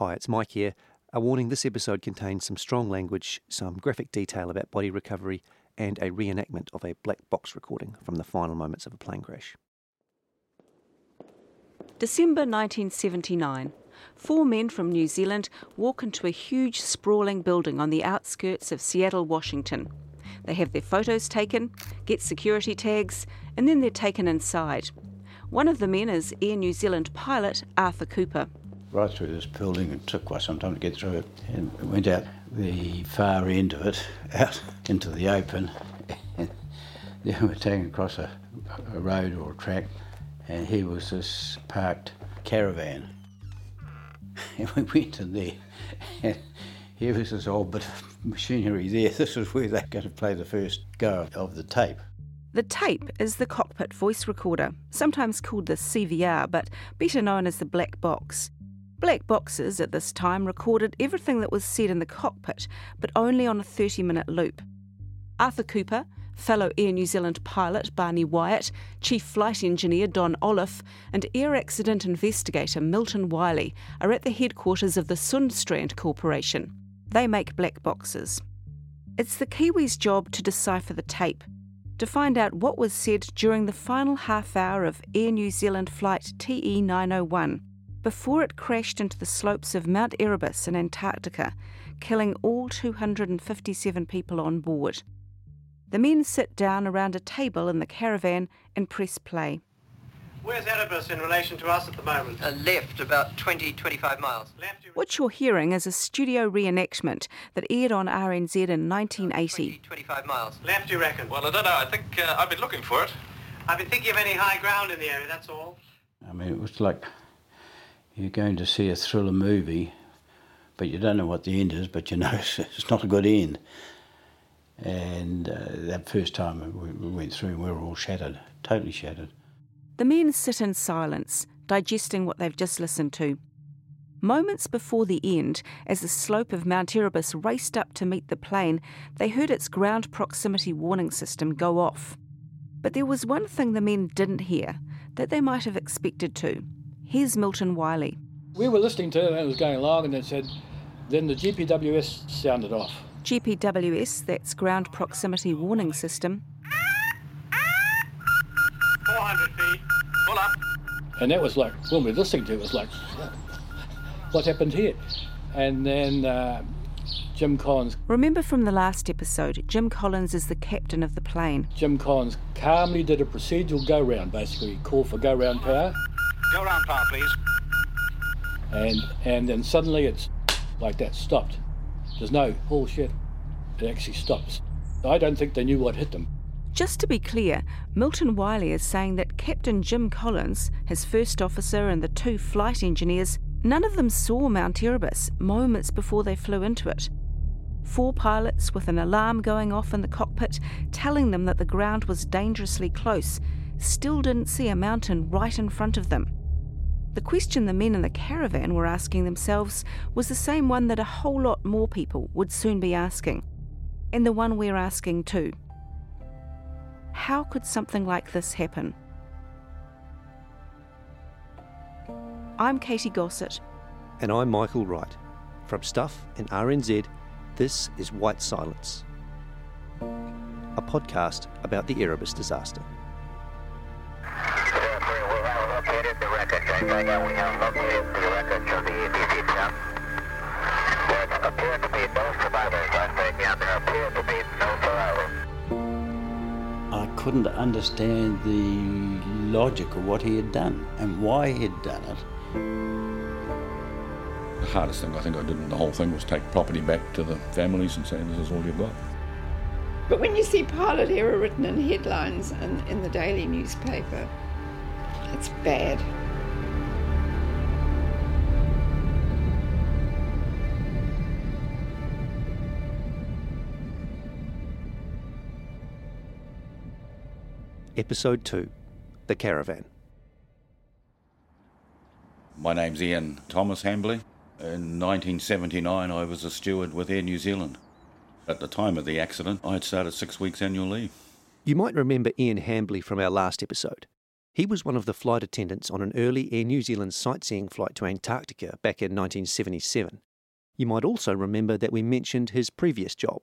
Hi, it's Mike here. A warning this episode contains some strong language, some graphic detail about body recovery, and a reenactment of a black box recording from the final moments of a plane crash. December 1979. Four men from New Zealand walk into a huge sprawling building on the outskirts of Seattle, Washington. They have their photos taken, get security tags, and then they're taken inside. One of the men is Air New Zealand pilot Arthur Cooper. Right through this building, it took quite some time to get through it, and we went out the far end of it, out into the open, and then we're taken across a, a road or a track, and here was this parked caravan. And we went in there, and here was this old bit of machinery there. This was where they're going to play the first go of the tape. The tape is the cockpit voice recorder, sometimes called the CVR, but better known as the black box. Black boxes at this time recorded everything that was said in the cockpit, but only on a 30 minute loop. Arthur Cooper, fellow Air New Zealand pilot Barney Wyatt, Chief Flight Engineer Don Olliff, and Air Accident Investigator Milton Wiley are at the headquarters of the Sundstrand Corporation. They make black boxes. It's the Kiwis' job to decipher the tape, to find out what was said during the final half hour of Air New Zealand flight TE 901 before it crashed into the slopes of Mount Erebus in Antarctica, killing all 257 people on board. The men sit down around a table in the caravan and press play. Where's Erebus in relation to us at the moment? Uh, left about 20, 25 miles. Left What you're hearing is a studio reenactment that aired on RNZ in 1980. 20, 25 miles. left you reckon? Well, I don't know. I think uh, I've been looking for it. I've been thinking of any high ground in the area, that's all. I mean, it was like you're going to see a thriller movie, but you don't know what the end is, but you know it's, not a good end. And uh, that first time we went through, we were all shattered, totally shattered. The men sit in silence, digesting what they've just listened to. Moments before the end, as the slope of Mount Erebus raced up to meet the plane, they heard its ground proximity warning system go off. But there was one thing the men didn't hear that they might have expected to. Here's Milton Wiley. We were listening to it and it was going along, and it said, then the GPWS sounded off. GPWS, that's Ground Proximity Warning System, 400 feet. Pull up. And that was like, when we were listening to it, it was like, what happened here? And then uh, Jim Collins, Remember from the last episode, Jim Collins is the captain of the plane. Jim Collins calmly did a procedural go round, basically, call for go round power, Go round power, please. and and then suddenly it's like that stopped. There's no bullshit. It actually stops. I don't think they knew what hit them. Just to be clear, Milton Wiley is saying that Captain Jim Collins, his first officer, and the two flight engineers, none of them saw Mount Erebus moments before they flew into it. Four pilots with an alarm going off in the cockpit telling them that the ground was dangerously close still didn't see a mountain right in front of them. The question the men in the caravan were asking themselves was the same one that a whole lot more people would soon be asking, and the one we're asking too. How could something like this happen? I'm Katie Gossett. And I'm Michael Wright. From Stuff and RNZ, this is White Silence, a podcast about the Erebus disaster. Located the wreckage. I think we have located the wreckage of the EPC chap. There appear to be no survivors. I think, yeah, there appear to be no survivors. I couldn't understand the logic of what he had done and why he had done it. The hardest thing I think I did in the whole thing was take property back to the families and say, this is all you've got. But when you see pilot error written in headlines in, in the daily newspaper, it's bad. Episode 2 The Caravan. My name's Ian Thomas Hambley. In 1979, I was a steward with Air New Zealand. At the time of the accident, I had started six weeks annual leave. You might remember Ian Hambley from our last episode. He was one of the flight attendants on an early Air New Zealand sightseeing flight to Antarctica back in 1977. You might also remember that we mentioned his previous job.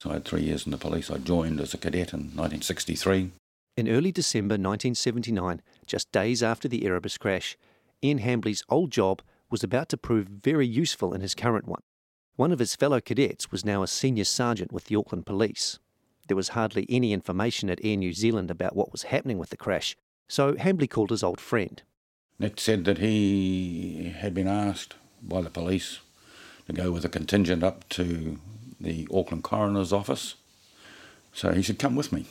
So I had three years in the police. I joined as a cadet in 1963. In early December 1979, just days after the Erebus crash, Ian Hambley's old job was about to prove very useful in his current one. One of his fellow cadets was now a senior sergeant with the Auckland Police. There was hardly any information at Air New Zealand about what was happening with the crash, so Hambley called his old friend. Nick said that he had been asked by the police to go with a contingent up to the Auckland Coroner's Office. So he said, Come with me.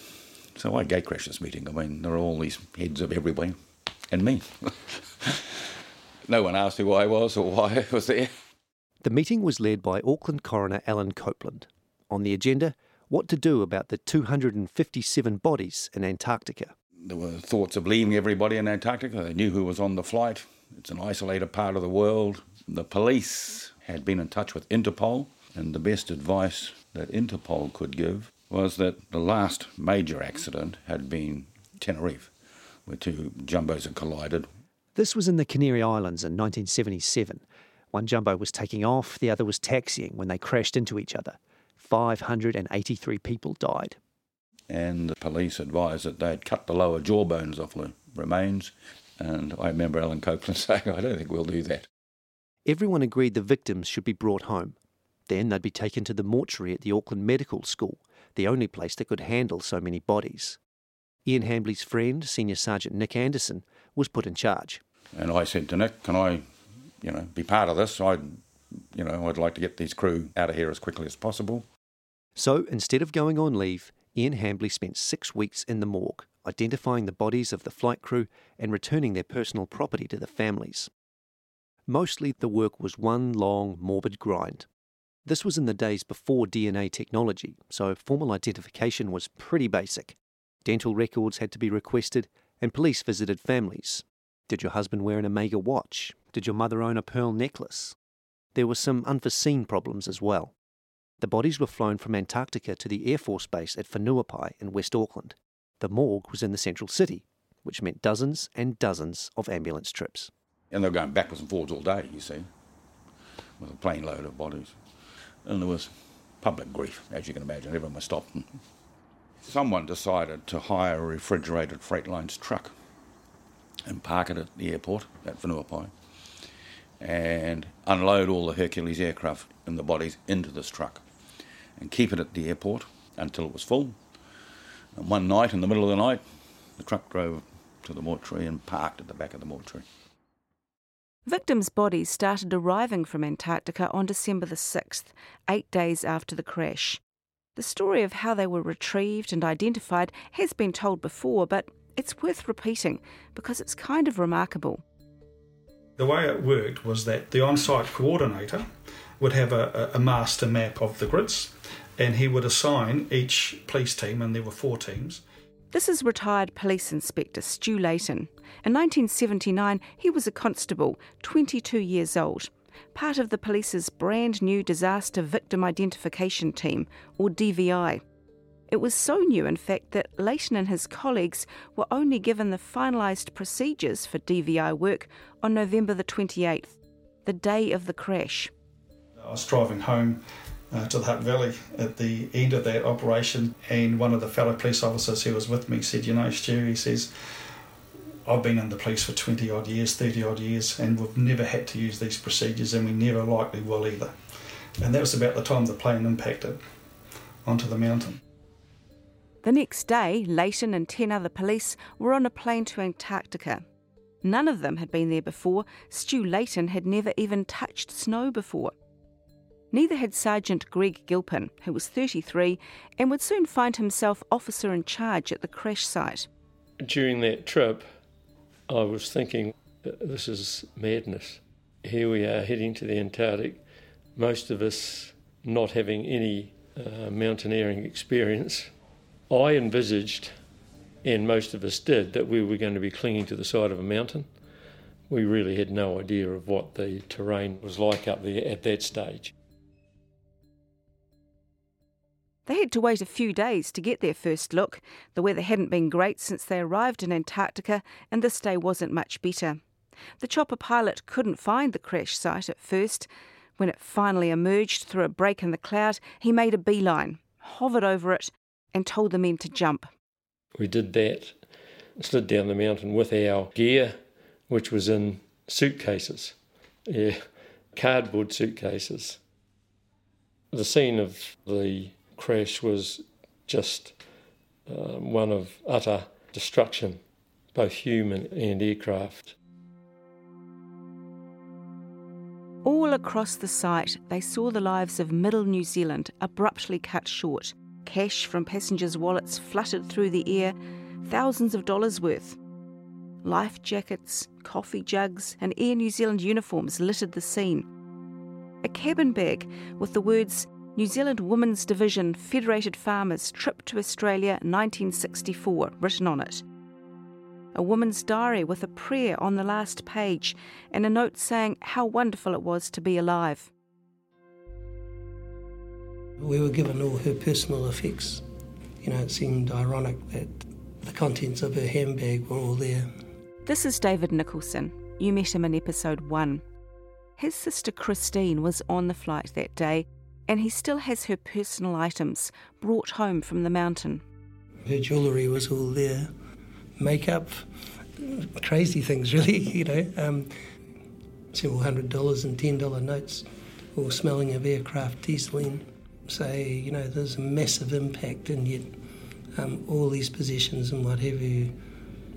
So I gate crashed this meeting. I mean, there are all these heads of everywhere, and me. no one asked who I was or why I was there. The meeting was led by Auckland Coroner Alan Copeland. On the agenda, what to do about the 257 bodies in Antarctica. There were thoughts of leaving everybody in Antarctica. They knew who was on the flight. It's an isolated part of the world. The police had been in touch with Interpol, and the best advice that Interpol could give was that the last major accident had been Tenerife, where two jumbos had collided. This was in the Canary Islands in 1977. One jumbo was taking off, the other was taxiing when they crashed into each other. 583 people died. And the police advised that they'd cut the lower jawbones off the remains. And I remember Alan Copeland saying, I don't think we'll do that. Everyone agreed the victims should be brought home. Then they'd be taken to the mortuary at the Auckland Medical School, the only place that could handle so many bodies. Ian Hambley's friend, Senior Sergeant Nick Anderson, was put in charge. And I said to Nick, "Can I, you know, be part of this? I'd, you know, I'd like to get these crew out of here as quickly as possible." So instead of going on leave, Ian Hambley spent six weeks in the morgue, identifying the bodies of the flight crew and returning their personal property to the families. Mostly the work was one long, morbid grind. This was in the days before DNA technology, so formal identification was pretty basic. Dental records had to be requested, and police visited families. Did your husband wear an Omega watch? Did your mother own a pearl necklace? There were some unforeseen problems as well. The bodies were flown from Antarctica to the Air Force Base at Whenuapai in West Auckland. The morgue was in the central city, which meant dozens and dozens of ambulance trips. And they were going backwards and forwards all day, you see, with a plane load of bodies. And there was public grief, as you can imagine. Everyone was stopped. Someone decided to hire a refrigerated Freightlines truck and park it at the airport at Whenuapai and unload all the Hercules aircraft and the bodies into this truck and keep it at the airport until it was full. And one night, in the middle of the night, the truck drove to the mortuary and parked at the back of the mortuary. Victims' bodies started arriving from Antarctica on December the 6th, eight days after the crash. The story of how they were retrieved and identified has been told before, but it's worth repeating because it's kind of remarkable. The way it worked was that the on site coordinator would have a, a, master map of the grids and he would assign each police team, and there were four teams. This is retired police inspector Stu Leighton. In 1979, he was a constable, 22 years old, part of the police's brand new Disaster Victim Identification Team, or DVI. It was so new, in fact, that Leighton and his colleagues were only given the finalised procedures for DVI work on November the 28th, the day of the crash. I was driving home uh, to the Hutt Valley at the end of that operation, and one of the fellow police officers who was with me said, You know, Stu, he says, I've been in the police for 20 odd years, 30 odd years, and we've never had to use these procedures, and we never likely will either. And that was about the time the plane impacted onto the mountain. The next day, Leighton and 10 other police were on a plane to Antarctica. None of them had been there before. Stu Leighton had never even touched snow before. Neither had Sergeant Greg Gilpin, who was 33 and would soon find himself officer in charge at the crash site. During that trip, I was thinking, this is madness. Here we are heading to the Antarctic, most of us not having any uh, mountaineering experience. I envisaged, and most of us did, that we were going to be clinging to the side of a mountain. We really had no idea of what the terrain was like up there at that stage. They had to wait a few days to get their first look. The weather hadn't been great since they arrived in Antarctica, and this day wasn't much better. The chopper pilot couldn't find the crash site at first. When it finally emerged through a break in the cloud, he made a beeline, hovered over it, and told the men to jump. We did that, slid down the mountain with our gear, which was in suitcases. Yeah, cardboard suitcases. The scene of the crash was just uh, one of utter destruction, both human and aircraft. All across the site, they saw the lives of middle New Zealand abruptly cut short. Cash from passengers' wallets fluttered through the air, thousands of dollars worth. Life jackets, coffee jugs, and Air New Zealand uniforms littered the scene. A cabin bag with the words New Zealand Women's Division Federated Farmers Trip to Australia 1964 written on it. A woman's diary with a prayer on the last page and a note saying how wonderful it was to be alive. We were given all her personal effects. You know, it seemed ironic that the contents of her handbag were all there. This is David Nicholson. You met him in episode one. His sister Christine was on the flight that day and he still has her personal items brought home from the mountain. Her jewellery was all there, makeup, crazy things, really, you know. Um, several hundred dollars and ten dollar notes, all smelling of aircraft dieseling. So, you know, there's a massive impact, and yet um, all these possessions and what have you,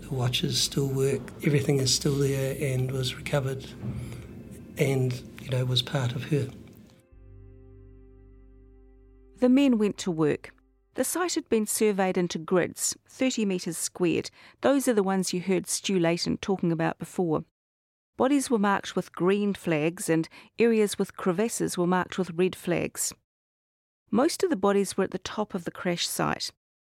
the watches still work, everything is still there and was recovered and, you know, was part of her. The men went to work. The site had been surveyed into grids, 30 metres squared. Those are the ones you heard Stu Leighton talking about before. Bodies were marked with green flags, and areas with crevasses were marked with red flags. Most of the bodies were at the top of the crash site.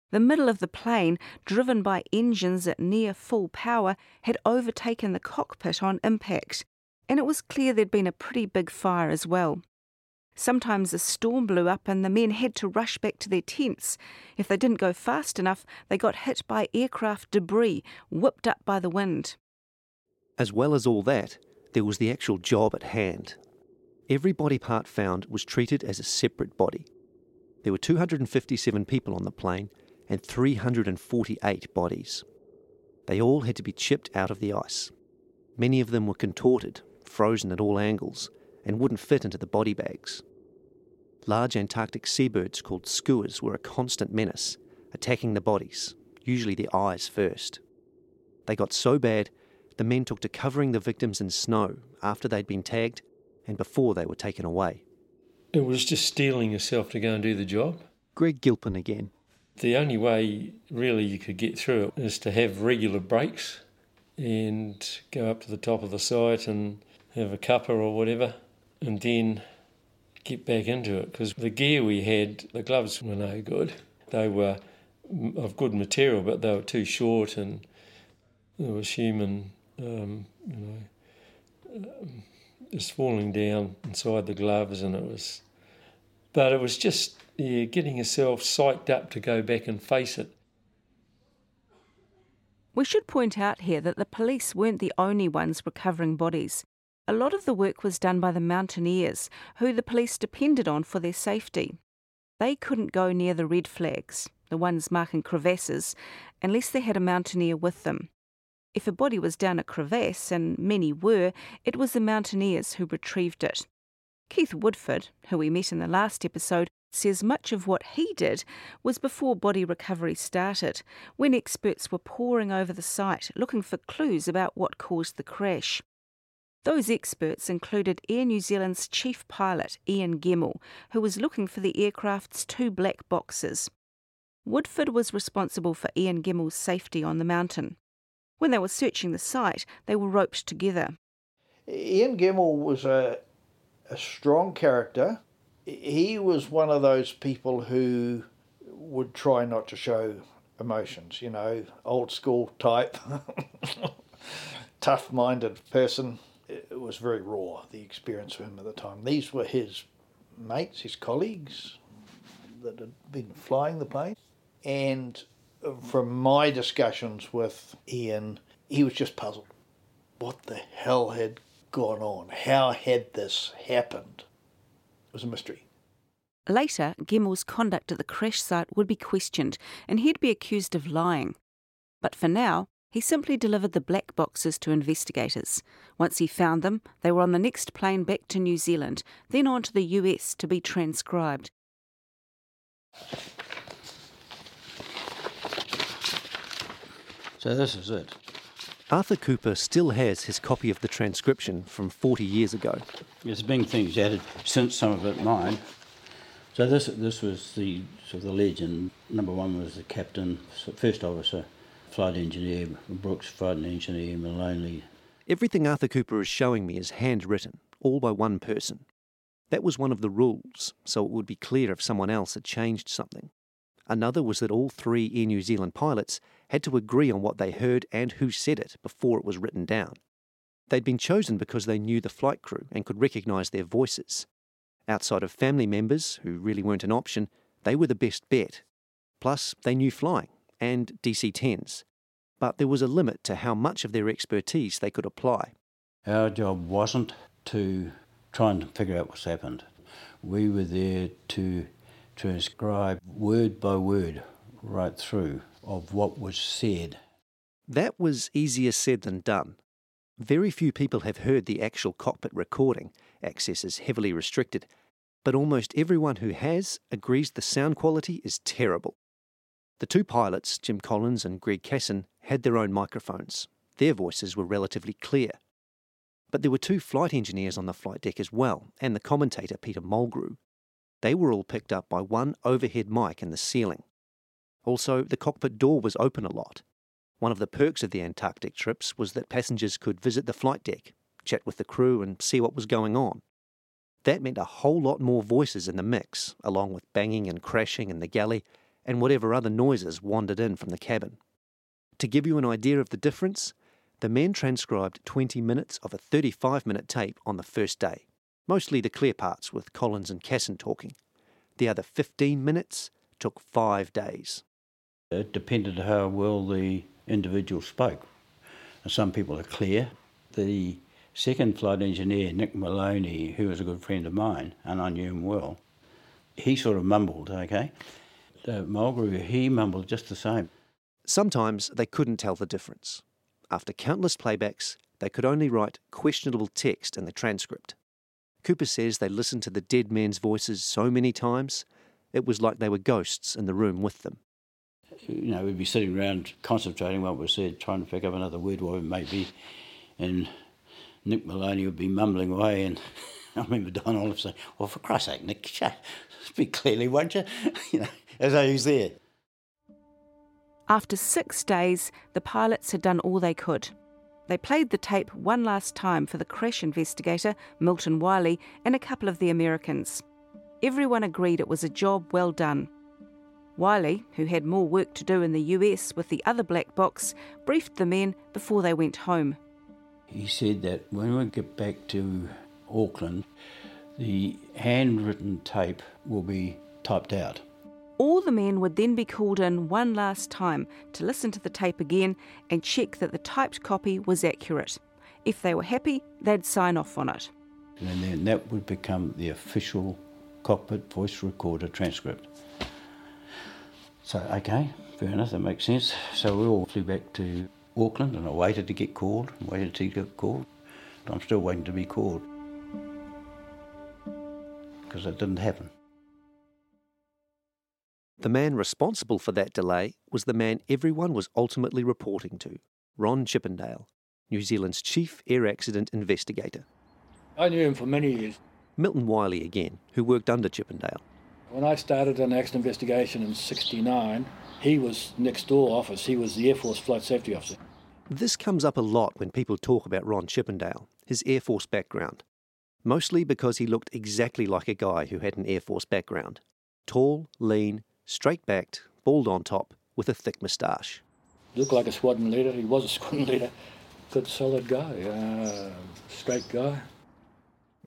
The middle of the plane, driven by engines at near full power, had overtaken the cockpit on impact, and it was clear there'd been a pretty big fire as well. Sometimes a storm blew up and the men had to rush back to their tents. If they didn't go fast enough, they got hit by aircraft debris whipped up by the wind. As well as all that, there was the actual job at hand. Every body part found was treated as a separate body. There were 257 people on the plane and 348 bodies. They all had to be chipped out of the ice. Many of them were contorted, frozen at all angles, and wouldn't fit into the body bags. Large Antarctic seabirds called skuas were a constant menace, attacking the bodies, usually the eyes first. They got so bad, the men took to covering the victims in snow after they'd been tagged and before they were taken away. It was just steeling yourself to go and do the job. Greg Gilpin again. The only way really you could get through it is to have regular breaks and go up to the top of the site and have a cuppa or whatever and then get back into it because the gear we had, the gloves were no good. They were of good material, but they were too short, and there was human, um, you know, um, just falling down inside the gloves, and it was. But it was just yeah, getting yourself psyched up to go back and face it. We should point out here that the police weren't the only ones recovering bodies. A lot of the work was done by the mountaineers, who the police depended on for their safety. They couldn't go near the red flags, the ones marking crevasses, unless they had a mountaineer with them. If a body was down a crevasse, and many were, it was the mountaineers who retrieved it. Keith Woodford, who we met in the last episode, says much of what he did was before body recovery started, when experts were poring over the site looking for clues about what caused the crash. Those experts included Air New Zealand's chief pilot, Ian Gemmell, who was looking for the aircraft's two black boxes. Woodford was responsible for Ian Gemmell's safety on the mountain. When they were searching the site, they were roped together. Ian Gemmell was a, a strong character. He was one of those people who would try not to show emotions, you know, old school type, tough minded person it was very raw, the experience for him at the time. These were his mates, his colleagues, that had been flying the plane. And from my discussions with Ian, he was just puzzled. What the hell had gone on? How had this happened? It was a mystery. Later, Gemmell's conduct at the crash site would be questioned and he'd be accused of lying. But for now, he simply delivered the black boxes to investigators. Once he found them, they were on the next plane back to New Zealand, then on to the US to be transcribed. So this is it. Arthur Cooper still has his copy of the transcription from 40 years ago. There's been things added since some of it mine. So this this was the sort of the legend. Number one was the captain, first officer, flight engineer, Brooks, flight engineer, Moloney. Everything Arthur Cooper is showing me is handwritten, all by one person. That was one of the rules, so it would be clear if someone else had changed something. Another was that all three Air New Zealand pilots had to agree on what they heard and who said it before it was written down. They'd been chosen because they knew the flight crew and could recognise their voices. Outside of family members, who really weren't an option, they were the best bet. Plus, they knew flying and DC 10s. But there was a limit to how much of their expertise they could apply. Our job wasn't to try and figure out what's happened. We were there to transcribe word by word right through of what was said. That was easier said than done. Very few people have heard the actual cockpit recording, access is heavily restricted, but almost everyone who has agrees the sound quality is terrible. The two pilots, Jim Collins and Greg Cassin, had their own microphones. Their voices were relatively clear. But there were two flight engineers on the flight deck as well, and the commentator, Peter Mulgrew. They were all picked up by one overhead mic in the ceiling. Also, the cockpit door was open a lot. One of the perks of the Antarctic trips was that passengers could visit the flight deck, chat with the crew, and see what was going on. That meant a whole lot more voices in the mix, along with banging and crashing in the galley and whatever other noises wandered in from the cabin. To give you an idea of the difference, the men transcribed 20 minutes of a 35 minute tape on the first day, mostly the clear parts with Collins and Cassin talking. The other 15 minutes took five days. It depended how well the individual spoke. Some people are clear. The second flight engineer, Nick Moloney, who was a good friend of mine, and I knew him well, he sort of mumbled, okay? Uh, Mulgrew, he mumbled just the same. Sometimes they couldn't tell the difference. After countless playbacks, they could only write questionable text in the transcript. Cooper says they listened to the dead men's voices so many times, it was like they were ghosts in the room with them. You know, we'd be sitting around concentrating what was said, trying to pick up another word, what it may be, and Nick Moloney would be mumbling away, and I remember Don Olliff saying, "Well, for Christ's sake, Nick, speak clearly, won't you?" you know, as though he's there. After six days, the pilots had done all they could. They played the tape one last time for the crash investigator, Milton Wiley, and a couple of the Americans. Everyone agreed it was a job well done. Wiley, who had more work to do in the US with the other black box, briefed the men before they went home. He said that when we get back to Auckland, the handwritten tape will be typed out. All the men would then be called in one last time to listen to the tape again and check that the typed copy was accurate. If they were happy, they'd sign off on it. And then that would become the official cockpit voice recorder transcript. So, okay, fair enough, that makes sense. So we all flew back to Auckland and I waited to get called, waited to get called. I'm still waiting to be called because it didn't happen. The man responsible for that delay was the man everyone was ultimately reporting to Ron Chippindale, New Zealand's chief air accident investigator. I knew him for many years. Milton Wiley again, who worked under Chippindale. When I started an accident investigation in 69, he was next door office. He was the Air Force Flight Safety Officer. This comes up a lot when people talk about Ron Chippindale, his Air Force background. Mostly because he looked exactly like a guy who had an Air Force background. Tall, lean, straight backed, bald on top, with a thick moustache. Looked like a squadron leader. He was a squadron leader. Good, solid guy, uh, straight guy.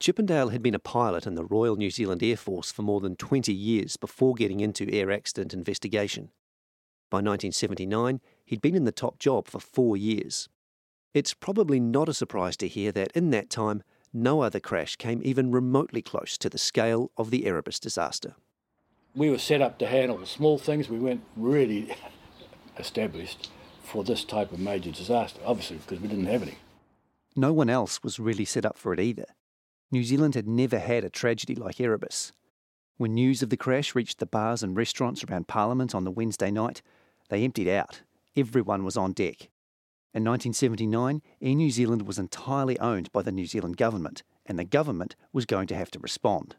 Chippindale had been a pilot in the Royal New Zealand Air Force for more than 20 years before getting into air accident investigation. By 1979, he'd been in the top job for four years. It's probably not a surprise to hear that in that time, no other crash came even remotely close to the scale of the Erebus disaster. We were set up to handle the small things. We weren't really established for this type of major disaster, obviously, because we didn't have any. No one else was really set up for it either. New Zealand had never had a tragedy like Erebus. When news of the crash reached the bars and restaurants around Parliament on the Wednesday night, they emptied out. Everyone was on deck. In 1979, Air New Zealand was entirely owned by the New Zealand government, and the government was going to have to respond.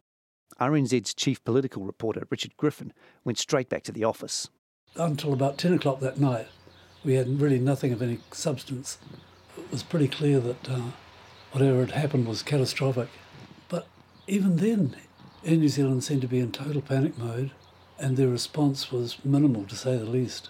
RNZ's chief political reporter, Richard Griffin, went straight back to the office. Until about 10 o'clock that night, we had really nothing of any substance. It was pretty clear that uh, whatever had happened was catastrophic. But even then, Air New Zealand seemed to be in total panic mode, and their response was minimal to say the least.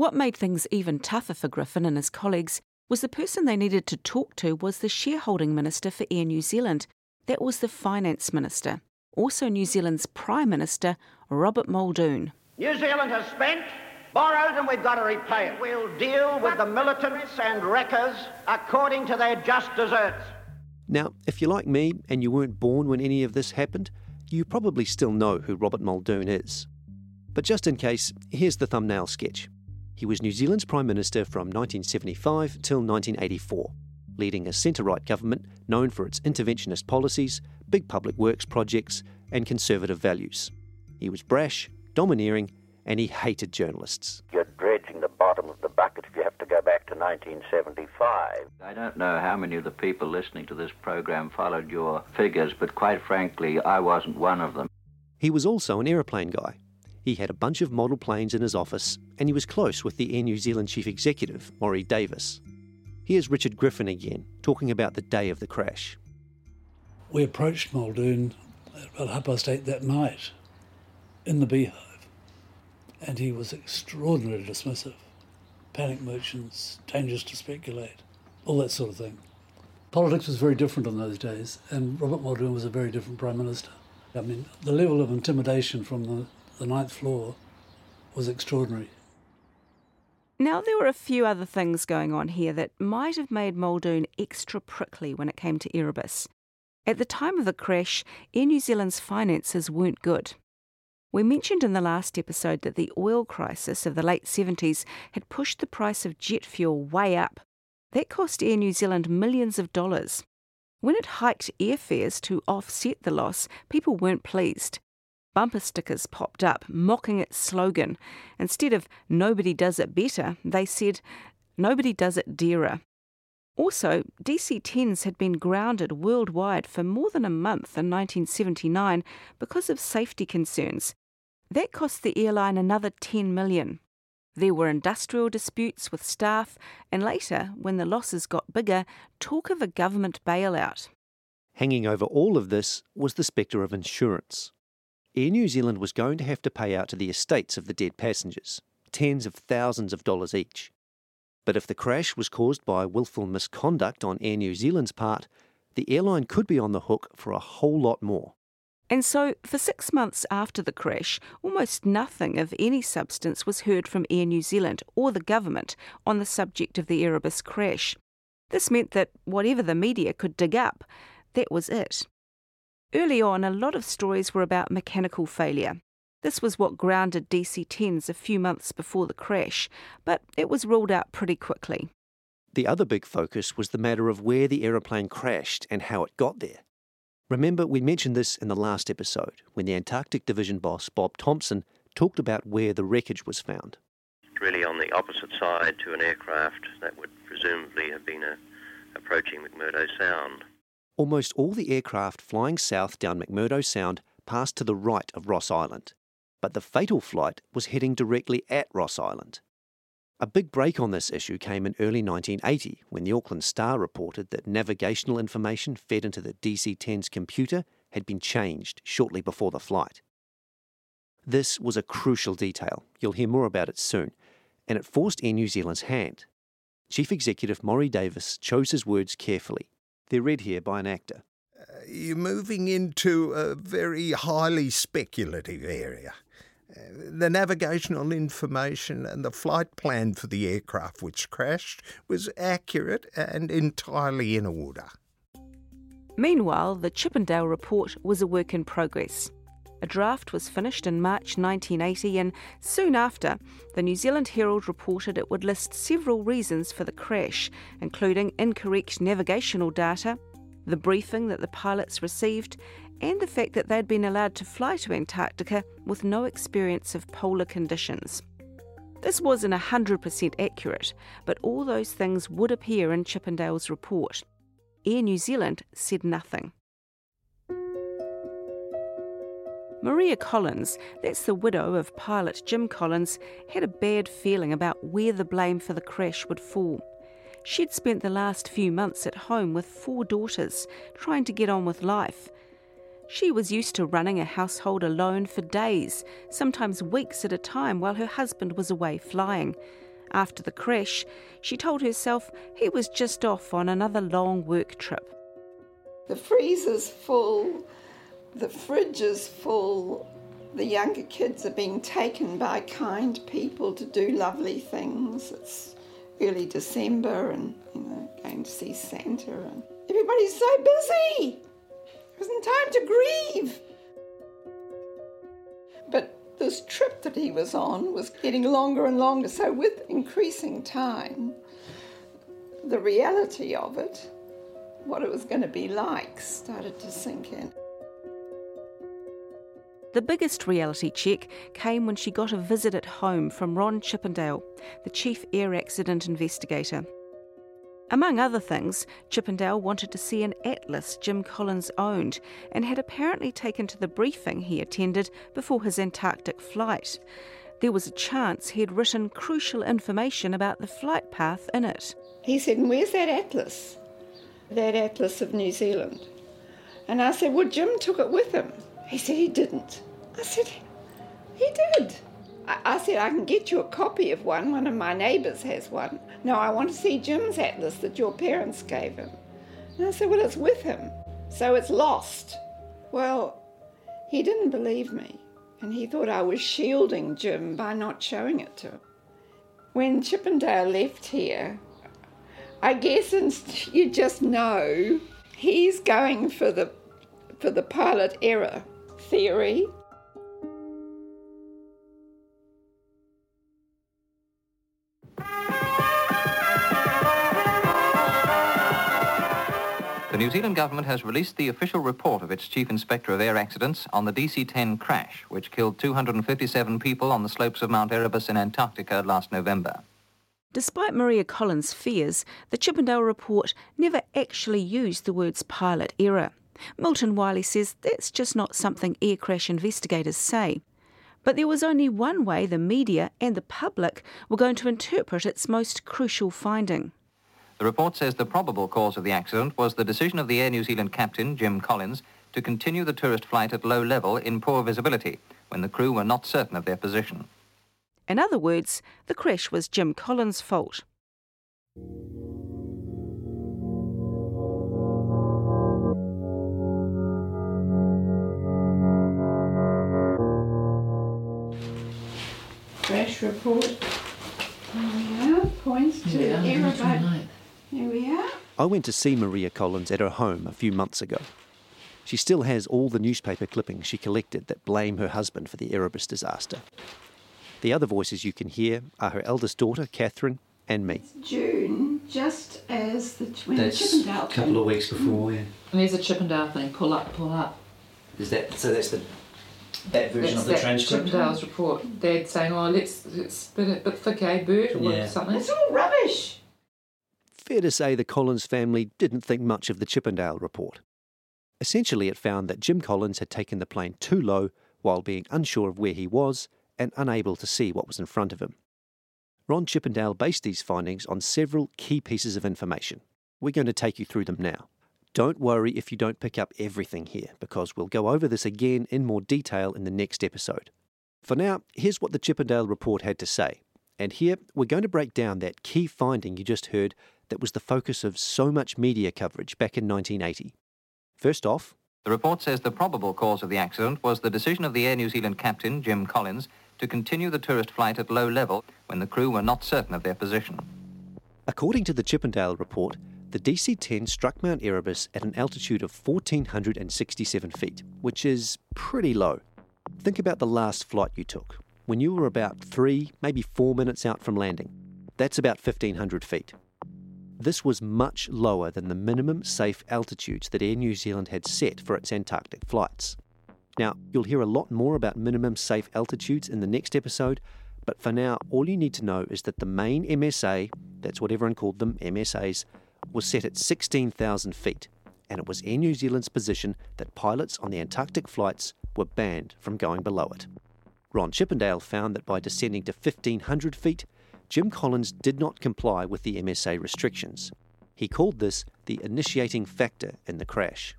What made things even tougher for Griffin and his colleagues was the person they needed to talk to was the shareholding minister for Air New Zealand. That was the finance minister, also New Zealand's prime minister, Robert Muldoon. New Zealand has spent, borrowed, and we've got to repay it. We'll deal with the militants and wreckers according to their just deserts. Now, if you're like me and you weren't born when any of this happened, you probably still know who Robert Muldoon is. But just in case, here's the thumbnail sketch. He was New Zealand's Prime Minister from 1975 till 1984, leading a centre right government known for its interventionist policies, big public works projects, and conservative values. He was brash, domineering, and he hated journalists. You're dredging the bottom of the bucket if you have to go back to 1975. I don't know how many of the people listening to this program followed your figures, but quite frankly, I wasn't one of them. He was also an aeroplane guy. He had a bunch of model planes in his office, and he was close with the Air New Zealand chief executive, Morrie Davis. Here's Richard Griffin again, talking about the day of the crash. We approached Muldoon at about half past eight that night in the beehive, and he was extraordinarily dismissive. Panic merchants, dangerous to speculate, all that sort of thing. Politics was very different in those days, and Robert Muldoon was a very different Prime Minister. I mean, the level of intimidation from the the ninth floor was extraordinary. Now, there were a few other things going on here that might have made Muldoon extra prickly when it came to Erebus. At the time of the crash, Air New Zealand's finances weren't good. We mentioned in the last episode that the oil crisis of the late 70s had pushed the price of jet fuel way up. That cost Air New Zealand millions of dollars. When it hiked airfares to offset the loss, people weren't pleased bumper stickers popped up mocking its slogan. Instead of Nobody Does It Better, they said Nobody Does It Dearer. Also, DC 10s had been grounded worldwide for more than a month in 1979 because of safety concerns. That cost the airline another 10 million. There were industrial disputes with staff, and later, when the losses got bigger, talk of a government bailout. Hanging over all of this was the spectre of insurance. Air New Zealand was going to have to pay out to the estates of the dead passengers, tens of thousands of dollars each. But if the crash was caused by willful misconduct on Air New Zealand's part, the airline could be on the hook for a whole lot more. And so, for six months after the crash, almost nothing of any substance was heard from Air New Zealand or the government on the subject of the Erebus crash. This meant that whatever the media could dig up, that was it. Early on, a lot of stories were about mechanical failure. This was what grounded DC 10s a few months before the crash, but it was ruled out pretty quickly. The other big focus was the matter of where the aeroplane crashed and how it got there. Remember, we mentioned this in the last episode when the Antarctic Division boss, Bob Thompson, talked about where the wreckage was found. Really on the opposite side to an aircraft that would presumably have been a, uh, approaching McMurdo Sound. Almost all the aircraft flying south down McMurdo Sound passed to the right of Ross Island, but the fatal flight was heading directly at Ross Island. A big break on this issue came in early 1980 when the Auckland Star reported that navigational information fed into the DC 10's computer had been changed shortly before the flight. This was a crucial detail, you'll hear more about it soon, and it forced Air New Zealand's hand. Chief Executive Morrie Davis chose his words carefully they're read here by an actor. You're moving into a very highly speculative area. Uh, The navigational information and the flight plan for the aircraft which crashed was accurate and entirely in order. Meanwhile, the Chippindale report was a work in progress. A draft was finished in March 1980, and soon after, the New Zealand Herald reported it would list several reasons for the crash, including incorrect navigational data, the briefing that the pilots received, and the fact that they'd been allowed to fly to Antarctica with no experience of polar conditions. This wasn't 100% accurate, but all those things would appear in Chippindale's report. Air New Zealand said nothing. Maria Collins, that's the widow of pilot Jim Collins, had a bad feeling about where the blame for the crash would fall. She'd spent the last few months at home with four daughters, trying to get on with life. She was used to running a household alone for days, sometimes weeks at a time, while her husband was away flying. After the crash, she told herself he was just off on another long work trip. The freezer's full, the fridge is full, the younger kids are being taken by kind people to do lovely things. It's early December and, you know, going to see Santa and everybody's so busy. There isn't time to grieve. But this trip that he was on was getting longer and longer, so with increasing time, the reality of it, what it was going to be like, started to sink in. The biggest reality check came when she got a visit at home from Ron Chippindale, the chief air accident investigator. Among other things, Chippindale wanted to see an atlas Jim Collins owned and had apparently taken to the briefing he attended before his Antarctic flight. There was a chance he'd written crucial information about the flight path in it. He said, "And Where's that atlas? That atlas of New Zealand. And I said, Well, Jim took it with him. He said he didn't. I said, He did. I, I said, I can get you a copy of one. One of my neighbours has one. No, I want to see Jim's atlas that your parents gave him. And I said, Well, it's with him. So it's lost. Well, he didn't believe me. And he thought I was shielding Jim by not showing it to him. When Chippindale left here, I guess and you just know he's going for the for the pilot error theory. The New Zealand government has released the official report of its Chief Inspector of Air Accidents on the DC-10 crash, which killed 257 people on the slopes of Mount Erebus in Antarctica last November. Despite Maria Collins' fears, the Chippindale report never actually used the words pilot error. Milton Wiley says that's just not something air crash investigators say. But there was only one way the media and the public were going to interpret its most crucial finding. The report says the probable cause of the accident was the decision of the Air New Zealand captain, Jim Collins, to continue the tourist flight at low level in poor visibility when the crew were not certain of their position. In other words, the crash was Jim Collins' fault. Crash report. Here we are. Points to Yeah, error that's. Here we are. I went to see Maria Collins at her home a few months ago. She still has all the newspaper clippings she collected that blame her husband for the Erebus disaster. The other voices you can hear are her eldest daughter, Catherine, and me. June, just as the when That's Chippindale a couple came- of weeks before, yeah. And there's a Chippindale thing. Pull up, pull up. Is that so? That's the that version That's of the that transcript. Chippindale's report. Dad saying, "Oh, let's let's spit it, but thick, eh, Bert, or Yeah. something." It's all rubbish. Fair to say the Collins family didn't think much of the Chippindale report. Essentially, it found that Jim Collins had taken the plane too low while being unsure of where he was and unable to see what was in front of him. Ron Chippindale based these findings on several key pieces of information. We're going to take you through them now. Don't worry if you don't pick up everything here, because we'll go over this again in more detail in the next episode. For now, here's what the Chippindale report had to say. And here, we're going to break down that key finding you just heard that was the focus of so much media coverage back in 1980. First off, The report says the probable cause of the accident was the decision of the Air New Zealand captain, Jim Collins, to continue the tourist flight at low level when the crew were not certain of their position. according to the Chippindale report, the DC 10 struck Mount Erebus at an altitude of 1,467 feet, which is pretty low. Think about the last flight you took, when you were about three, maybe four minutes out from landing. That's about 1,500 feet. This was much lower than the minimum safe altitudes that Air New Zealand had set for its Antarctic flights. Now, you'll hear a lot more about minimum safe altitudes in the next episode, but for now, all you need to know is that the main MSA, that's what everyone called them, MSAs, was set at 16,000 feet, and it was Air New Zealand's position that pilots on the Antarctic flights were banned from going below it. Ron Chippindale found that by descending to 1,500 feet, Jim Collins did not comply with the MSA restrictions. He called this the initiating factor in the crash.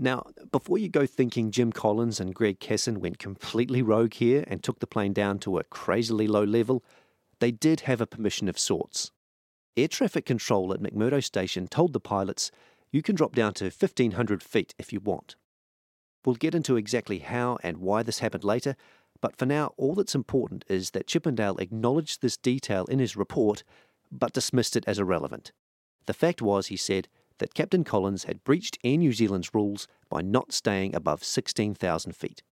Now, before you go thinking Jim Collins and Greg Cassin went completely rogue here and took the plane down to a crazily low level, they did have a permission of sorts. Air traffic control at McMurdo Station told the pilots, you can drop down to 1500 feet if you want. We'll get into exactly how and why this happened later, but for now, all that's important is that Chippindale acknowledged this detail in his report, but dismissed it as irrelevant. The fact was, he said, that Captain Collins had breached Air New Zealand's rules by not staying above 16,000 feet.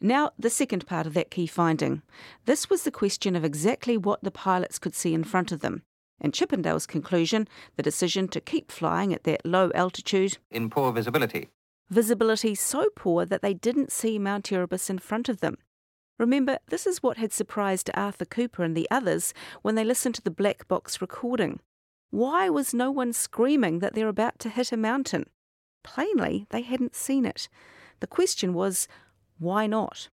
Now, the second part of that key finding. This was the question of exactly what the pilots could see in front of them. And Chippindale's conclusion, the decision to keep flying at that low altitude, In poor visibility. visibility so poor that they didn't see Mount Erebus in front of them. Remember, this is what had surprised Arthur Cooper and the others when they listened to the black box recording. Why was no one screaming that they're about to hit a mountain? Plainly, they hadn't seen it. The question was, why not?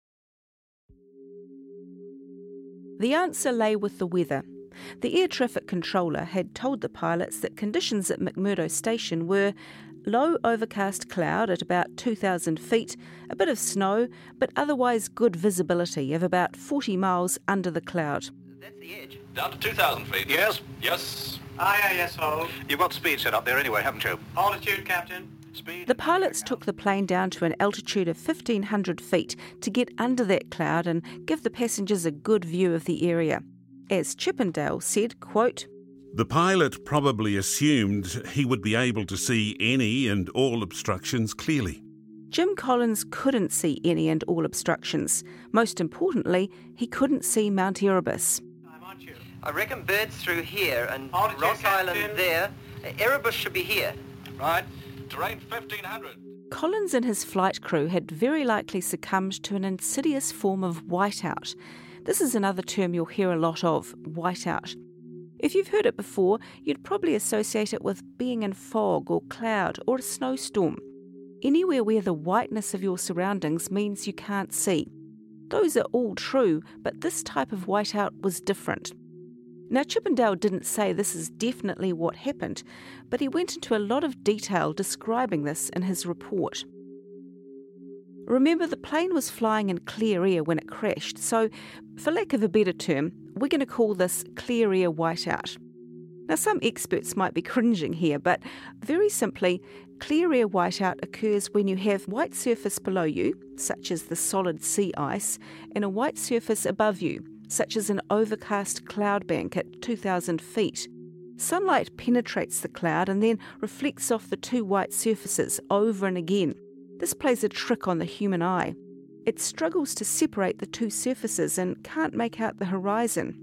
The answer lay with the weather. The air traffic controller had told the pilots that conditions at McMurdo Station were low overcast cloud at about 2,000 feet, a bit of snow, but otherwise good visibility of about 40 miles under the cloud. That's the edge. Down to 2,000 feet. Yes. Yes. Ah, aye, aye, yes, hold. You've got speed set up there anyway, haven't you? Altitude, Captain. Speed. The pilots took the plane down to an altitude of 1,500 feet to get under that cloud and give the passengers a good view of the area. As Chippindale said, quote, The pilot probably assumed he would be able to see any and all obstructions clearly. Jim Collins couldn't see any and all obstructions. Most importantly, he couldn't see Mount Erebus. I reckon Bird's through here and Altitude, Ross Island Captain. there. Erebus should be here. Right. Terrain 1500. Collins and his flight crew had very likely succumbed to an insidious form of whiteout. This is another term you'll hear a lot of whiteout. If you've heard it before, you'd probably associate it with being in fog or cloud or a snowstorm. Anywhere where the whiteness of your surroundings means you can't see. Those are all true, but this type of whiteout was different. Now, Chippindale didn't say this is definitely what happened, but he went into a lot of detail describing this in his report. Remember, the plane was flying in clear air when it crashed, so, for lack of a better term, we're going to call this clear air whiteout. Now, some experts might be cringing here, but very simply, clear air whiteout occurs when you have white surface below you, such as the solid sea ice, and a white surface above you, such as an overcast cloud bank at 2,000 feet. Sunlight penetrates the cloud and then reflects off the two white surfaces over and again. This plays a trick on the human eye. It struggles to separate the two surfaces and can't make out the horizon.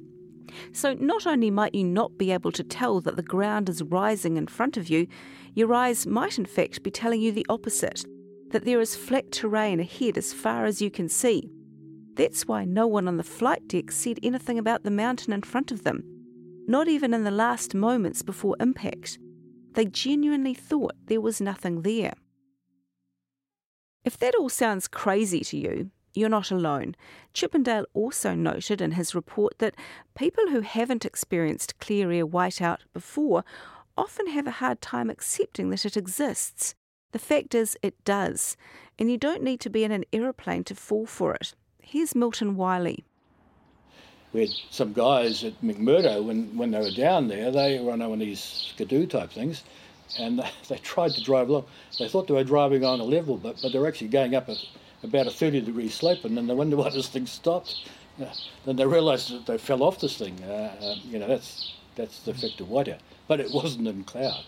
So, not only might you not be able to tell that the ground is rising in front of you, your eyes might in fact be telling you the opposite that there is flat terrain ahead as far as you can see. That's why no one on the flight deck said anything about the mountain in front of them, not even in the last moments before impact. They genuinely thought there was nothing there. If that all sounds crazy to you, you're not alone. Chippindale also noted in his report that people who haven't experienced clear air whiteout before often have a hard time accepting that it exists. The fact is, it does, and you don't need to be in an aeroplane to fall for it. Here's Milton Wiley. We had some guys at McMurdo when, when they were down there, they were on one of these skidoo type things. And they, tried to drive along. They thought they were driving on a level, but, but they were actually going up a, about a 30 degree slope, and then they wondered why this thing stopped. Uh, then they realised that they fell off this thing. Uh, uh, you know, that's, that's the effect of whiteout. But it wasn't in cloud.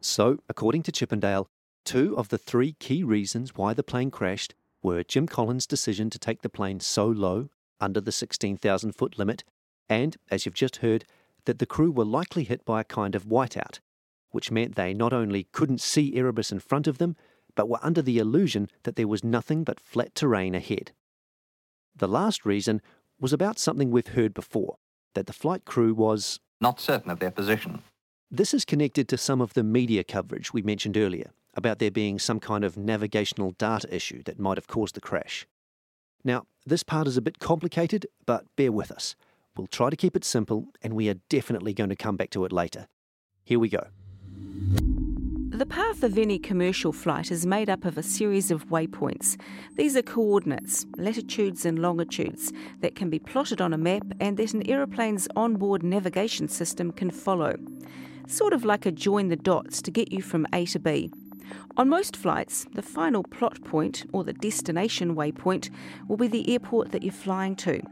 So, according to Chippindale, two of the three key reasons why the plane crashed were Jim Collins' decision to take the plane so low, under the 16,000 foot limit, and, as you've just heard, that the crew were likely hit by a kind of whiteout, which meant they not only couldn't see Erebus in front of them, but were under the illusion that there was nothing but flat terrain ahead. The last reason was about something we've heard before that the flight crew was not certain of their position. This is connected to some of the media coverage we mentioned earlier about there being some kind of navigational data issue that might have caused the crash. Now, this part is a bit complicated, but bear with us. We'll try to keep it simple, and we are definitely going to come back to it later. Here we go. The path of any commercial flight is made up of a series of waypoints. These are coordinates, latitudes and longitudes, that can be plotted on a map and that an aeroplane's onboard navigation system can follow. Sort of like a join the dots to get you from A to B. On most flights, the final plot point, or the destination waypoint, will be the airport that you're flying to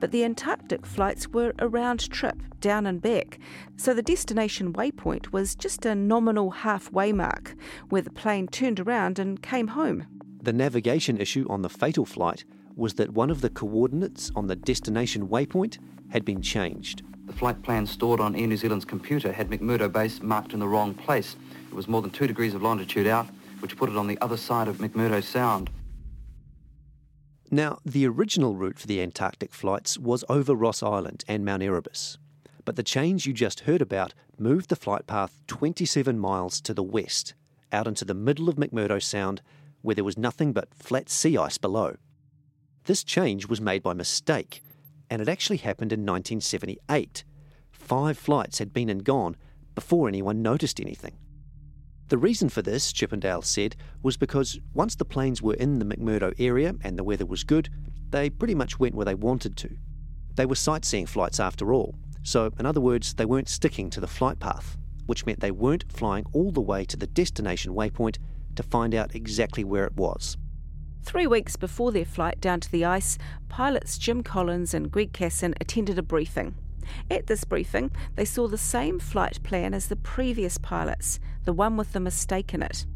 but the Antarctic flights were a round trip, down and back, so the destination waypoint was just a nominal halfway mark where the plane turned around and came home. The navigation issue on the fatal flight was that one of the coordinates on the destination waypoint had been changed. The flight plan stored on Air New Zealand's computer had McMurdo Base marked in the wrong place. It was more than two degrees of longitude out, which put it on the other side of McMurdo Sound. Now, the original route for the Antarctic flights was over Ross Island and Mount Erebus, but the change you just heard about moved the flight path 27 miles to the west, out into the middle of McMurdo Sound, where there was nothing but flat sea ice below. This change was made by mistake, and it actually happened in 1978. Five flights had been and gone before anyone noticed anything. The reason for this, Chippindale said, was because once the planes were in the McMurdo area and the weather was good, they pretty much went where they wanted to. They were sightseeing flights after all, so in other words, they weren't sticking to the flight path, which meant they weren't flying all the way to the destination waypoint to find out exactly where it was. Three weeks before their flight down to the ice, pilots Jim Collins and Greg Cassin attended a briefing. At this briefing, they saw the same flight plan as the previous pilots, the one with the mistake in it.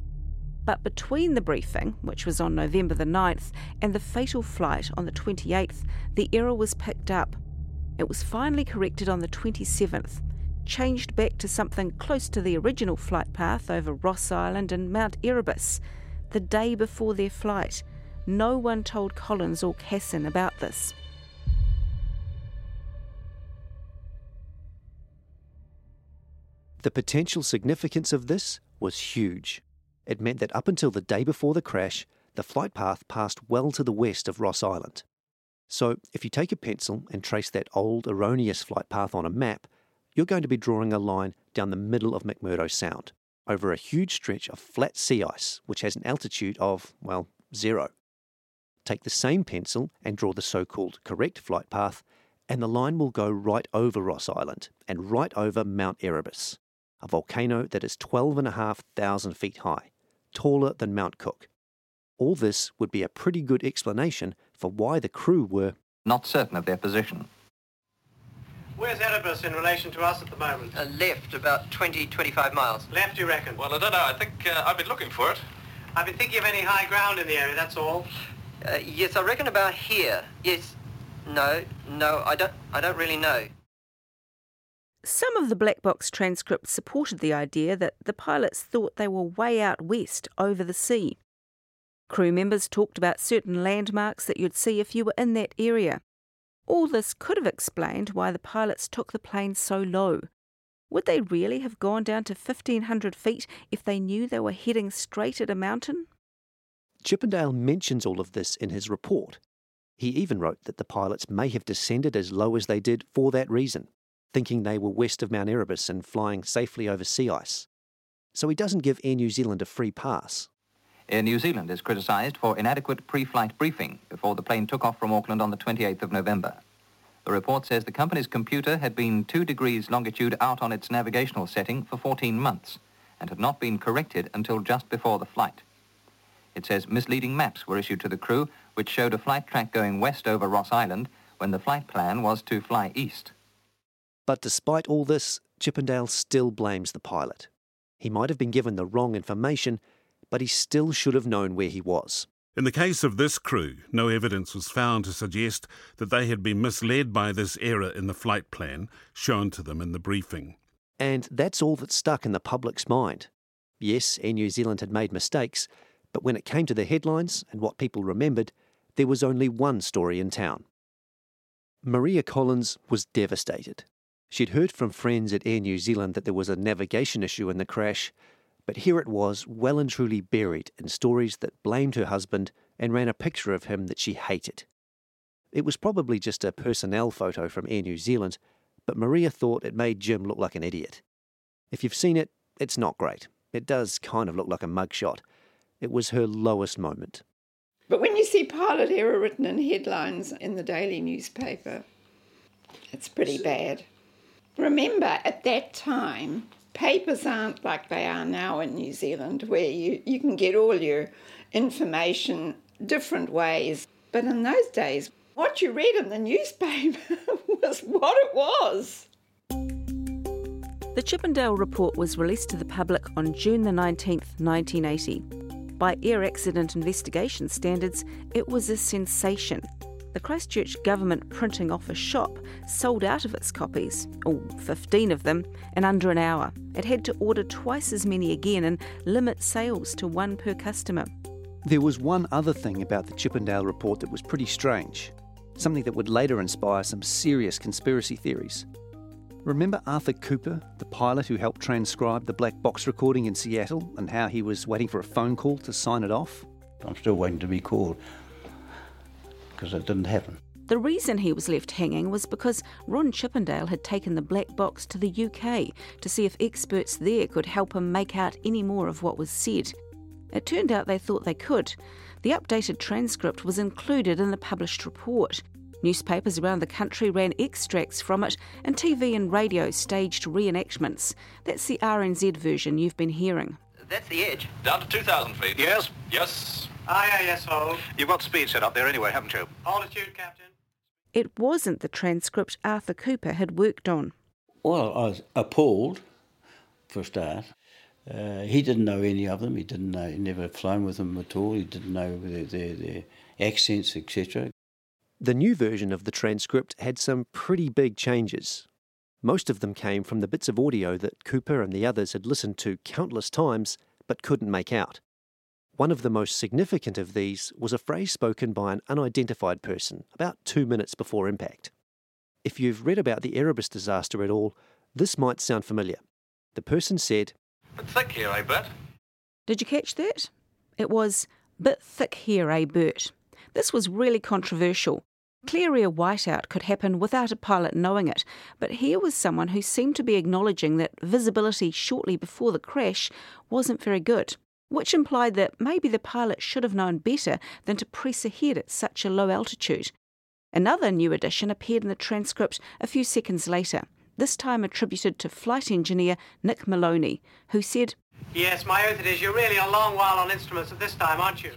But between the briefing, which was on November the 9th, and the fatal flight on the 28th, the error was picked up. It was finally corrected on the 27th, changed back to something close to the original flight path over Ross Island and Mount Erebus, the day before their flight. No one told Collins or Cassin about this. The potential significance of this was huge. It meant that up until the day before the crash, the flight path passed well to the west of Ross Island. So, if you take a pencil and trace that old erroneous flight path on a map, you're going to be drawing a line down the middle of McMurdo Sound, over a huge stretch of flat sea ice, which has an altitude of, well, zero. Take the same pencil and draw the so called correct flight path, and the line will go right over Ross Island and right over Mount Erebus a volcano that is 12,500 feet high, taller than Mount Cook. All this would be a pretty good explanation for why the crew were not certain of their position. Where's Erebus in relation to us at the moment? Uh, left, about 20, 25 miles. Left, you reckon? Well, I don't know. I think uh, I've been looking for it. I've been thinking of any high ground in the area, that's all. Uh, yes, I reckon about here. Yes. No, no, I don't, I don't really know. Some of the black box transcripts supported the idea that the pilots thought they were way out west over the sea. Crew members talked about certain landmarks that you'd see if you were in that area. All this could have explained why the pilots took the plane so low. Would they really have gone down to 1500 feet if they knew they were heading straight at a mountain? Chippindale mentions all of this in his report. He even wrote that the pilots may have descended as low as they did for that reason thinking they were west of Mount Erebus and flying safely over sea ice. So he doesn't give Air New Zealand a free pass. Air New Zealand is criticised for inadequate pre-flight briefing before the plane took off from Auckland on the 28th of November. The report says the company's computer had been two degrees longitude out on its navigational setting for 14 months, and had not been corrected until just before the flight. It says misleading maps were issued to the crew, which showed a flight track going west over Ross Island when the flight plan was to fly east. But despite all this, Chippindale still blames the pilot. He might have been given the wrong information, but he still should have known where he was. In the case of this crew, no evidence was found to suggest that they had been misled by this error in the flight plan shown to them in the briefing. And that's all that stuck in the public's mind. Yes, Air New Zealand had made mistakes, but when it came to the headlines and what people remembered, there was only one story in town. Maria Collins was devastated. She'd heard from friends at Air New Zealand that there was a navigation issue in the crash, but here it was, well and truly buried in stories that blamed her husband and ran a picture of him that she hated. It was probably just a personnel photo from Air New Zealand, but Maria thought it made Jim look like an idiot. If you've seen it, it's not great. It does kind of look like a mugshot. It was her lowest moment. But when you see pilot error written in headlines in the daily newspaper, it's pretty bad. Remember, at that time, papers aren't like they are now in New Zealand, where you, you can get all your information different ways. But in those days, what you read in the newspaper was what it was. The Chippindale report was released to the public on June the 19th, 1980. By air accident investigation standards, it was a sensation. The Christchurch Government Printing Office shop sold out of its copies, or 15 of them, in under an hour. It had to order twice as many again and limit sales to one per customer. There was one other thing about the Chippindale report that was pretty strange, something that would later inspire some serious conspiracy theories. Remember Arthur Cooper, the pilot who helped transcribe the black box recording in Seattle, and how he was waiting for a phone call to sign it off? I'm still waiting to be called because it didn't happen. The reason he was left hanging was because Ron Chippindale had taken the black box to the UK to see if experts there could help him make out any more of what was said. It turned out they thought they could. The updated transcript was included in the published report. Newspapers around the country ran extracts from it, and TV and radio staged reenactments. That's the RNZ version you've been hearing. That's the edge. Down to 2,000 feet. Yes? Yes. Aye, aye, yes, hold. You've got speed set up there anyway, haven't you? Altitude, Captain. It wasn't the transcript Arthur Cooper had worked on. Well, I was appalled for a start. Uh, he didn't know any of them. He didn't know. He never flown with them at all. He didn't know their, their, their accents, etc. The new version of the transcript had some pretty big changes. Most of them came from the bits of audio that Cooper and the others had listened to countless times but couldn't make out. One of the most significant of these was a phrase spoken by an unidentified person about two minutes before impact. If you've read about the Erebus disaster at all, this might sound familiar. The person said, Bit thick here, eh, Bert? Did you catch that? It was bit thick here, eh, Bert? This was really controversial. Clear air whiteout could happen without a pilot knowing it, but here was someone who seemed to be acknowledging that visibility shortly before the crash wasn't very good, which implied that maybe the pilot should have known better than to press ahead at such a low altitude. Another new addition appeared in the transcript a few seconds later, this time attributed to flight engineer Nick Moloney, who said, Yes, my oath it is. You're really a long while on instruments at this time, aren't you?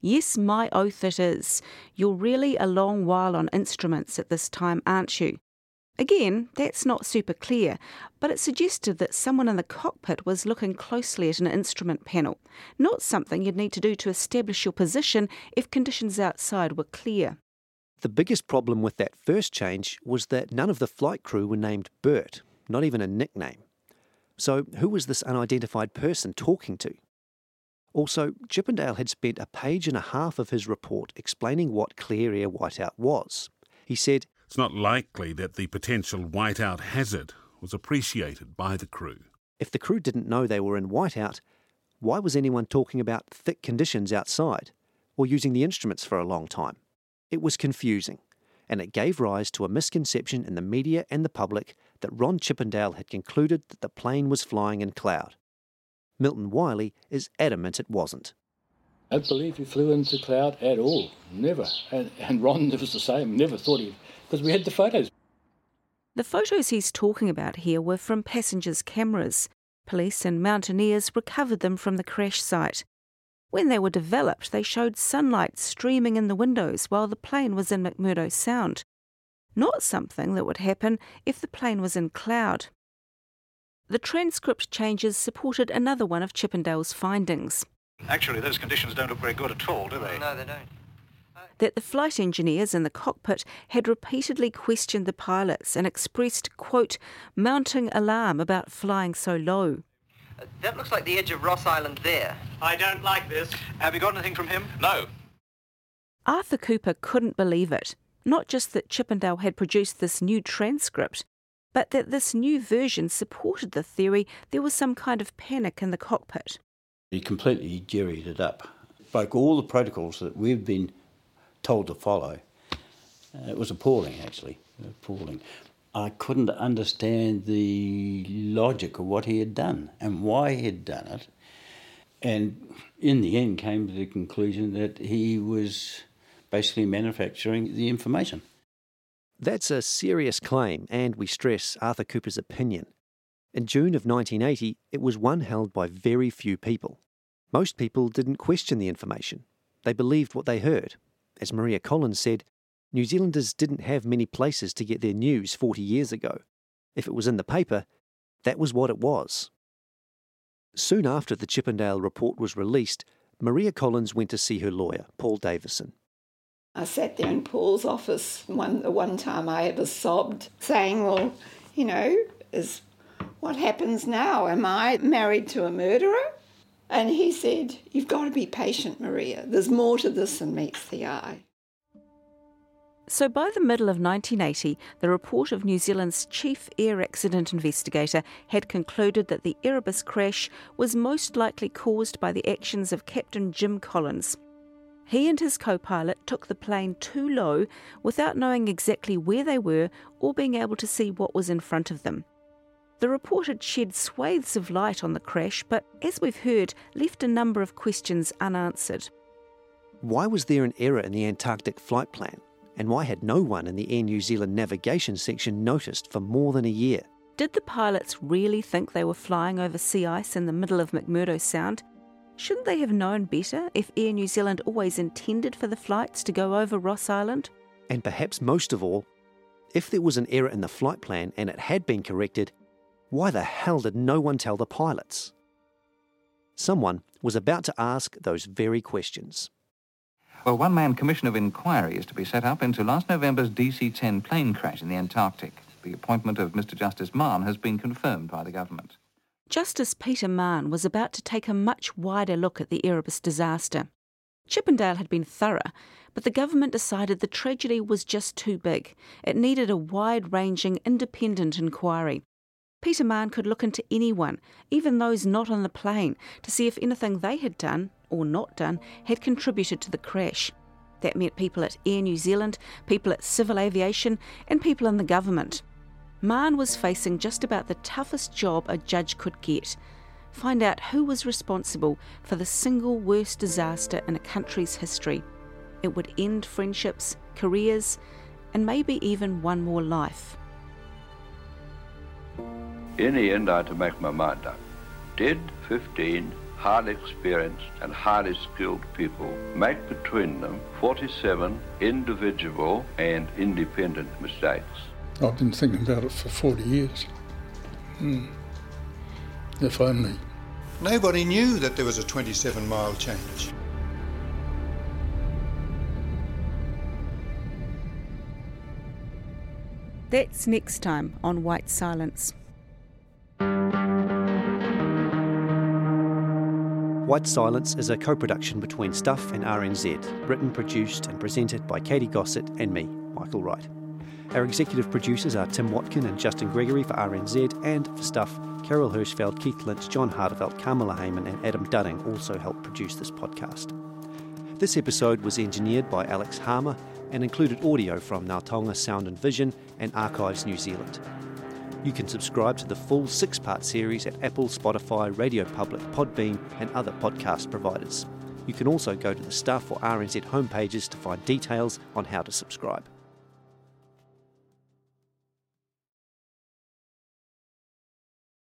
Yes, my oath it is. You're really a long while on instruments at this time, aren't you? Again, that's not super clear, but it suggested that someone in the cockpit was looking closely at an instrument panel, not something you'd need to do to establish your position if conditions outside were clear. The biggest problem with that first change was that none of the flight crew were named Bert, not even a nickname. So, who was this unidentified person talking to? Also, Chippindale had spent a page and a half of his report explaining what clear air whiteout was. He said, It's not likely that the potential whiteout hazard was appreciated by the crew. If the crew didn't know they were in whiteout, why was anyone talking about thick conditions outside or using the instruments for a long time? It was confusing, and it gave rise to a misconception in the media and the public that Ron Chippindale had concluded that the plane was flying in cloud. Milton Wiley is adamant it wasn't. I don't believe he flew into cloud at all. Never. And, and Ron was the same. Never thought he. Because we had the photos. The photos he's talking about here were from passengers' cameras. police and mountaineers recovered them from the crash site. When they were developed, they showed sunlight streaming in the windows while the plane was in McMurdo Sound. Not something that would happen if the plane was in cloud. The transcript changes supported another one of Chippindale's findings. Actually, those conditions don't look very good at all, do they? No, they don't. that the flight engineers in the cockpit had repeatedly questioned the pilots and expressed, quote, mounting alarm about flying so low. Uh, that looks like the edge of Ross Island there. I don't like this. Have you got anything from him? No. Arthur Cooper couldn't believe it. Not just that Chippindale had produced this new transcript, but that this new version supported the theory there was some kind of panic in the cockpit. He completely jerried it up. Broke all the protocols that we've been told to follow. Uh, it was appalling, actually. Appalling. I couldn't understand the logic of what he had done and why he had done it. And in the end, came to the conclusion that he was basically manufacturing the information. That's a serious claim, and we stress Arthur Cooper's opinion. In June of 1980, it was one held by very few people. Most people didn't question the information. They believed what they heard. As Maria Collins said, New Zealanders didn't have many places to get their news 40 years ago. If it was in the paper, that was what it was. Soon after the Chippindale report was released, Maria Collins went to see her lawyer, Paul Davison. I sat there in Paul's office one the one time I ever sobbed, saying, Well, you know, is what happens now? Am I married to a murderer? And he said, You've got to be patient, Maria. There's more to this than meets the eye. So by the middle of 1980, the report of New Zealand's chief air accident investigator had concluded that the Erebus crash was most likely caused by the actions of Captain Jim Collins. He and his co pilot took the plane too low without knowing exactly where they were or being able to see what was in front of them. The report had shed swathes of light on the crash, but as we've heard, left a number of questions unanswered. Why was there an error in the Antarctic flight plan? And why had no one in the Air New Zealand navigation section noticed for more than a year? Did the pilots really think they were flying over sea ice in the middle of McMurdo Sound? Shouldn't they have known better if Air New Zealand always intended for the flights to go over Ross Island? And perhaps most of all, if there was an error in the flight plan and it had been corrected, why the hell did no one tell the pilots? Someone was about to ask those very questions. Well, one man commission of inquiry is to be set up into last November's DC 10 plane crash in the Antarctic. The appointment of Mr. Justice Mahon has been confirmed by the government. Justice Peter Mahon was about to take a much wider look at the Erebus disaster. Chippindale had been thorough, but the government decided the tragedy was just too big. It needed a wide ranging, independent inquiry. Peter Mahon could look into anyone, even those not on the plane, to see if anything they had done, or not done, had contributed to the crash. That meant people at Air New Zealand, people at civil aviation, and people in the government. Mahon was facing just about the toughest job a judge could get find out who was responsible for the single worst disaster in a country's history. It would end friendships, careers, and maybe even one more life. In the end, I had to make my mind up. Did 15 highly experienced and highly skilled people make between them 47 individual and independent mistakes? I've been thinking about it for 40 years. Hmm. If only. Nobody knew that there was a 27 mile change. That's next time on White Silence. White Silence is a co production between Stuff and RNZ, written, produced, and presented by Katie Gossett and me, Michael Wright. Our executive producers are Tim Watkin and Justin Gregory for RNZ, and for Stuff, Carol Hirschfeld, Keith Lynch, John Hartevelt, Kamala Hayman, and Adam Dunning also helped produce this podcast. This episode was engineered by Alex Harmer and included audio from Ngā Taonga Sound and Vision and Archives New Zealand. You can subscribe to the full six part series at Apple, Spotify, Radio Public, Podbean, and other podcast providers. You can also go to the Stuff or RNZ homepages to find details on how to subscribe.